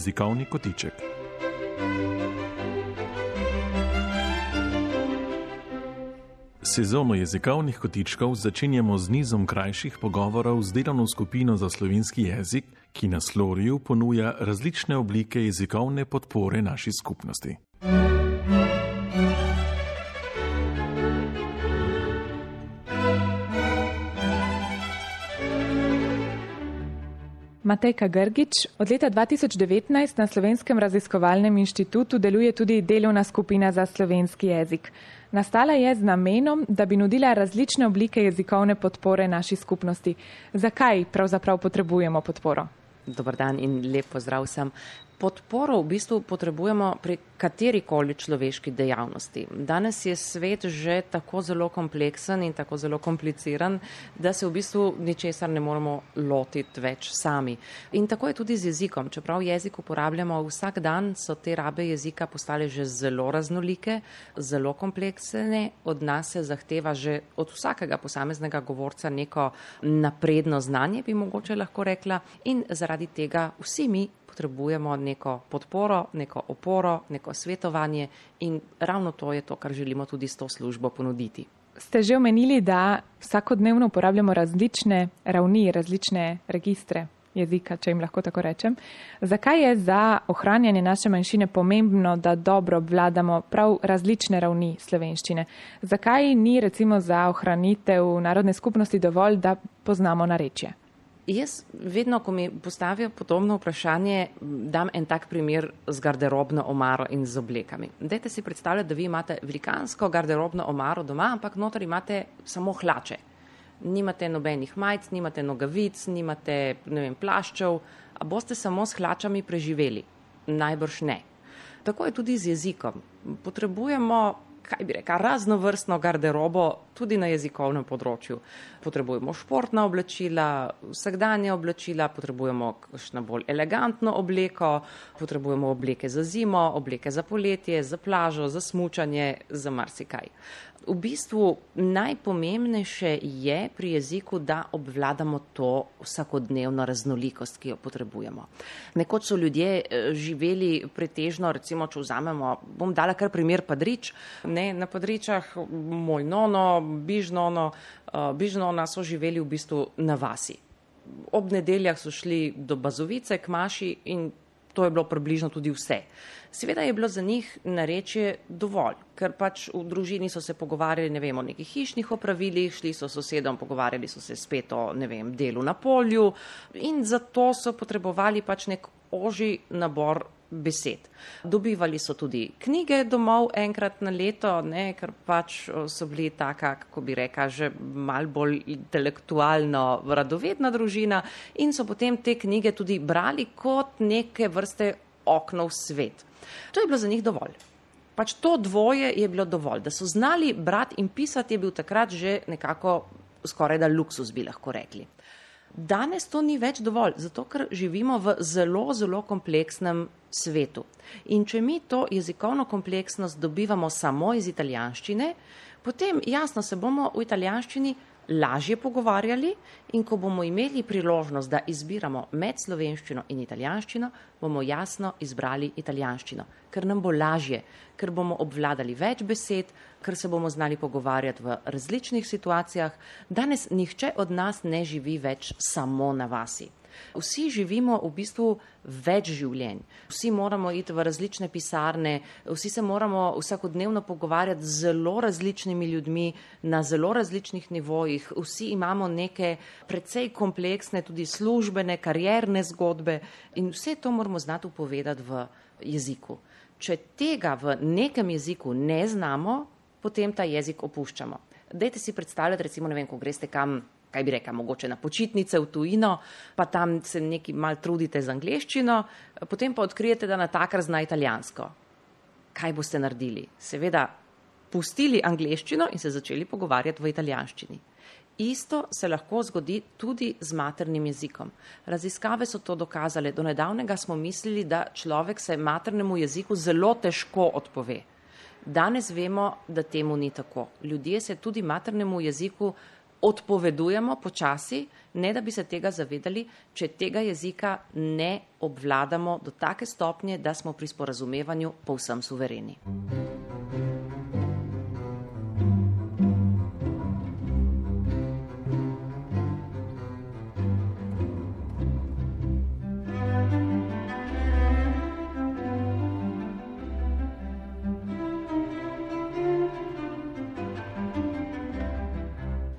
Jezikovni kotiček. Sezono jezikovnih kotičkov začenjamo z nizom krajših pogovorov z delovno skupino za slovenski jezik, ki na Sloriju ponuja različne oblike jezikovne podpore naši skupnosti. Matejka Grgič, od leta 2019 na Slovenskem raziskovalnem inštitutu deluje tudi delovna skupina za slovenski jezik. Nastala je z namenom, da bi nudila različne oblike jezikovne podpore naši skupnosti. Zakaj pravzaprav potrebujemo podporo? Dobar dan in lep pozdrav vsem. Podporo v bistvu potrebujemo pri katerikoli človeški dejavnosti. Danes je svet že tako zelo kompleksen in tako zelo kompliciran, da se v bistvu ničesar ne moremo lotiti več sami. In tako je tudi z jezikom. Čeprav jezik uporabljamo vsak dan, so te rabe jezika postale že zelo raznolike, zelo kompleksne. Od nas se zahteva že od vsakega posameznega govorca neko napredno znanje, bi mogoče lahko rekla. In zaradi tega vsi mi potrebujemo neko podporo, neko oporo, neko svetovanje in ravno to je to, kar želimo tudi s to službo ponuditi. Ste že omenili, da vsakodnevno uporabljamo različne ravni, različne registre jezika, če jim lahko tako rečem. Zakaj je za ohranjanje naše manjšine pomembno, da dobro obvladamo prav različne ravni slovenščine? Zakaj ni recimo za ohranitev narodne skupnosti dovolj, da poznamo narečje? Jaz vedno, ko mi postavijo podobno vprašanje, dam en tak primer z garderobno omaro in z oblekami. Dajte si predstavljati, da vi imate velikansko garderobno omaro doma, ampak notor imate samo hlače. Nimate nobenih majic, nimate nogavic, nimate ne vem, plaščev, a boste samo s hlačami preživeli? Najbrž ne. Tako je tudi z jezikom. Potrebujemo kaj bi rekel, raznovrstno garderobo tudi na jezikovnem področju. Potrebujemo športna oblačila, vsakdanje oblačila, potrebujemo kakšno bolj elegantno obleko, potrebujemo obleke za zimo, obleke za poletje, za plažo, za smučanje, za marsikaj v bistvu najpomembnejše je pri jeziku, da obvladamo to vsakodnevno raznolikost, ki jo potrebujemo. Nekoč so ljudje eh, živeli pretežno, recimo, če vzamemo, bom dala kar primer Padrič, ne, na Padričah moj nono, bižnono, uh, bižnona so živeli v bistvu na vasi. Ob nedeljah so šli do Bazovice, k Maši in to je bilo približno tudi vse. Seveda je bilo za njih narečje dovolj, ker pač v družini so se pogovarjali ne vem, o nekih hišnih opravilih, šli so sosedom, pogovarjali so se spet o ne vem, delu na polju in zato so potrebovali pač nek oži nabor besed. Dobivali so tudi knjige domov enkrat na leto, ne, ker pač so bili taka, kako bi reka, že mal bolj intelektualno radovedna družina in so potem te knjige tudi brali kot neke vrste okno v svet. To je bilo za njih dovolj. Pač to dvoje je bilo dovolj. Da so znali brati in pisati, je bil takrat že nekako skoraj da luksus, bi lahko rekli. Danes to ni več dovolj, zato ker živimo v zelo, zelo kompleksnem svetu. In če mi to jezikovno kompleksnost dobivamo samo iz italijanščine, potem jasno se bomo v italijanščini lažje pogovarjali in ko bomo imeli priložnost, da izbiramo med slovenščino in italijanščino, bomo jasno izbrali italijanščino, ker nam bo lažje, ker bomo obvladali več besed, ker se bomo znali pogovarjati v različnih situacijah. Danes nihče od nas ne živi več samo na vasi. Vsi živimo v bistvu več življenj, vsi moramo iti v različne pisarne, vsi se moramo vsakodnevno pogovarjati z zelo različnimi ljudmi na zelo različnih nivojih, vsi imamo neke precej kompleksne, tudi službene, karierne zgodbe in vse to moramo znati upovedati v jeziku. Če tega v nekem jeziku ne znamo, potem ta jezik opuščamo. Dajte si predstavljati, recimo, ne vem, ko greste kam kaj bi rekel, mogoče na počitnice v tujino, pa tam se neki mal trudite z angliščino, potem pa odkrijete, da na takr zna italijansko. Kaj boste naredili? Seveda, pustili angliščino in se začeli pogovarjati v italijanščini. Isto se lahko zgodi tudi z maternim jezikom. Raziskave so to dokazale. Do nedavnega smo mislili, da človek se maternemu jeziku zelo težko odpove. Danes vemo, da temu ni tako. Ljudje se tudi maternemu jeziku odpovedujemo počasi, ne da bi se tega zavedali, če tega jezika ne obvladamo do take stopnje, da smo pri sporazumevanju povsem suvereni.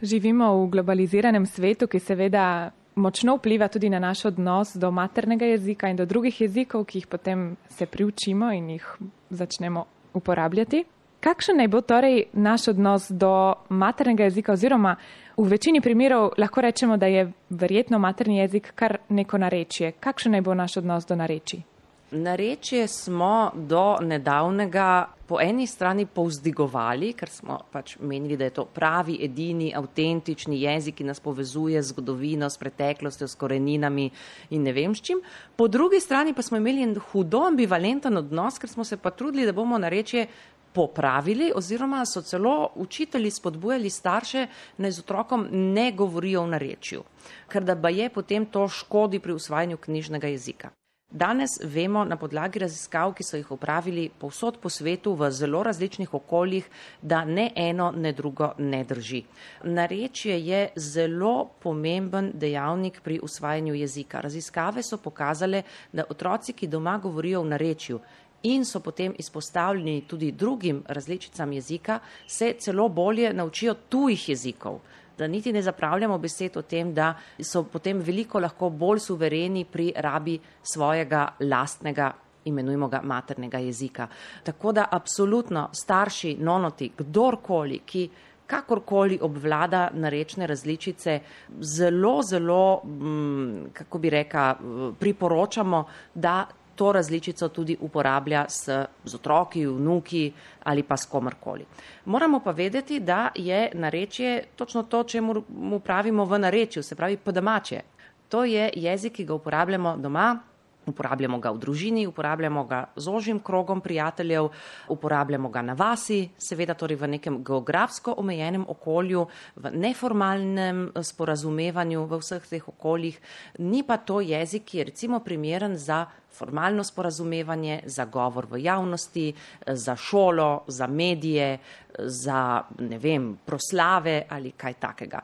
Živimo v globaliziranem svetu, ki seveda močno vpliva tudi na naš odnos do maternega jezika in do drugih jezikov, ki jih potem se priučimo in jih začnemo uporabljati. Kakšen naj bo torej naš odnos do maternega jezika oziroma v večini primerov lahko rečemo, da je verjetno materni jezik kar neko narečje. Kakšen naj bo naš odnos do nareči? Narečje smo do nedavnega po eni strani povzdigovali, ker smo pač menili, da je to pravi, edini, avtentični jezik, ki nas povezuje z zgodovino, s preteklostjo, s koreninami in ne vem s čim. Po drugi strani pa smo imeli en hudo ambivalenten odnos, ker smo se pa trudili, da bomo narečje popravili oziroma so celo učitelji spodbujali starše, naj z otrokom ne govorijo v narečju, ker da pa je potem to škodi pri usvajanju knjižnega jezika. Danes vemo na podlagi raziskav, ki so jih upravili povsod po svetu v zelo različnih okoljih, da ne eno, ne drugo ne drži. Narečje je zelo pomemben dejavnik pri usvajanju jezika. Raziskave so pokazale, da otroci, ki doma govorijo v narečju in so potem izpostavljeni tudi drugim različicam jezika, se celo bolje naučijo tujih jezikov da niti ne zapravljamo besed o tem, da so potem veliko lahko bolj suvereni pri rabi svojega lastnega imenujemo ga maternega jezika. Tako da absolutno starši, nonoti, kdorkoli, ki kakorkoli obvlada narečne različice, zelo, zelo, mm, kako bi reka, priporočamo, da to različico tudi uporablja s, z otroki, vnuki ali pa s komorkoli. Moramo pa vedeti, da je narečje točno to, če mu pravimo v narečju, se pravi podamače. To je jezik, ki ga uporabljamo doma, Uporabljamo ga v družini, uporabljamo ga z ožjim krogom prijateljev, uporabljamo ga na vasi, seveda torej v nekem geografsko omejenem okolju, v neformalnem eh, sporazumevanju v vseh teh okoljih. Ni pa to jezik, ki je recimo primeren za formalno sporazumevanje, za govor v javnosti, eh, za šolo, za medije, eh, za ne vem, proslave ali kaj takega.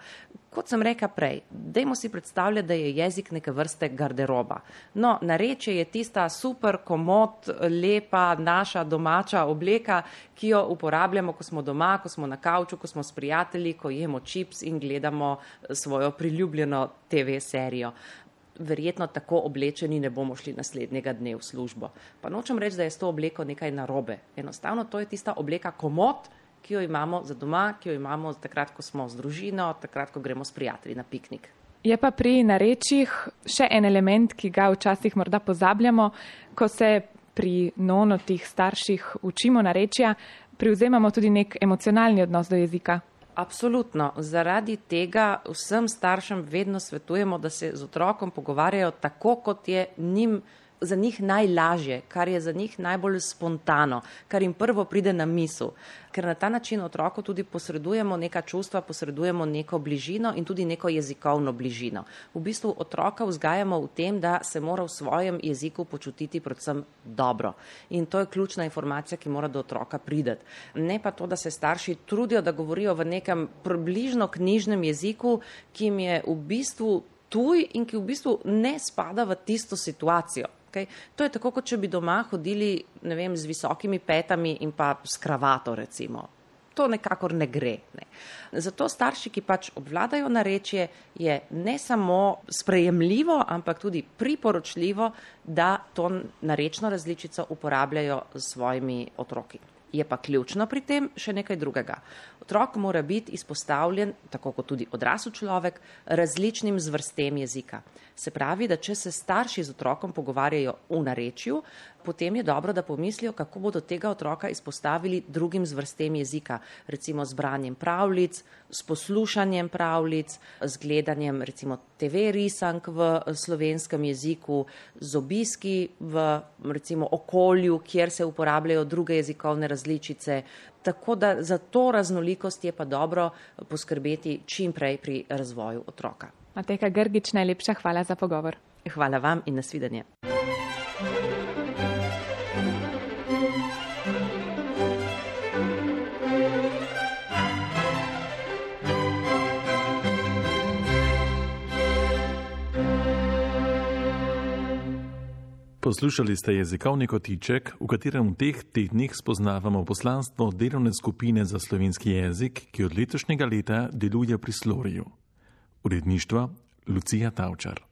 Kot sem rekla prej, dajmo si predstavljati, da je jezik neke vrste garderoba. No, nareče je tista super komod, lepa naša domača obleka, ki jo uporabljamo, ko smo doma, ko smo na kavču, ko smo s prijatelji, ko jemo čips in gledamo svojo priljubljeno TV serijo. Verjetno tako oblečeni ne bomo šli naslednjega dne v službo. Pa nočem reči, da je s to obleko nekaj narobe. Enostavno to je tista obleka komod, ki jo imamo za doma, ki jo imamo takrat, ko smo z družino, takrat, ko gremo s prijatelji na piknik. Je pa pri narečjih še en element, ki ga včasih morda pozabljamo, ko se pri nonotih starših učimo narečja, privzemamo tudi nek emocionalni odnos do jezika. Absolutno. Zaradi tega vsem staršem vedno svetujemo, da se z otrokom pogovarjajo tako, kot je njim za njih najlažje, kar je za njih najbolj spontano, kar jim prvo pride na misel. Ker na ta način otroku tudi posredujemo neka čustva, posredujemo neko bližino in tudi neko jezikovno bližino. V bistvu otroka vzgajamo v tem, da se mora v svojem jeziku počutiti predvsem dobro. In to je ključna informacija, ki mora do otroka prideti. Ne pa to, da se starši trudijo, da govorijo v nekem približno knjižnem jeziku, ki jim je v bistvu tuj in ki v bistvu ne spada v tisto situacijo. Okay? To je tako, kot če bi doma hodili vem, z visokimi petami in pa s kravato, recimo. To nekakor ne gre. Ne. Zato starši, ki pač obvladajo narečje, je ne samo sprejemljivo, ampak tudi priporočljivo, da to narečno različico uporabljajo s svojimi otroki. Je pa ključno pri tem še nekaj drugega. Otrok mora biti izpostavljen, tako kot tudi odrasel človek, različnim zvrstem jezika. Se pravi, da če se starši z otrokom pogovarjajo v narečju, potem je dobro, da pomislijo, kako bodo tega otroka izpostavili drugim zvrstem jezika, recimo z branjem pravljic, s poslušanjem pravljic, z gledanjem recimo TV risank v slovenskem jeziku, z obiski v recimo okolju, kjer se uporabljajo druge jezikovne različice različice. Tako da za to raznolikost je pa dobro poskrbeti čim prej pri razvoju otroka. Mateka Grgič, najlepša hvala za pogovor. Hvala vam in nasvidenje. Poslušali ste jezikovni kotiček, v katerem v teh tednih spoznavamo poslanstvo delovne skupine za slovenski jezik, ki od letošnjega leta deluje pri Sloriju. Uredništvo Lucija Tavčar.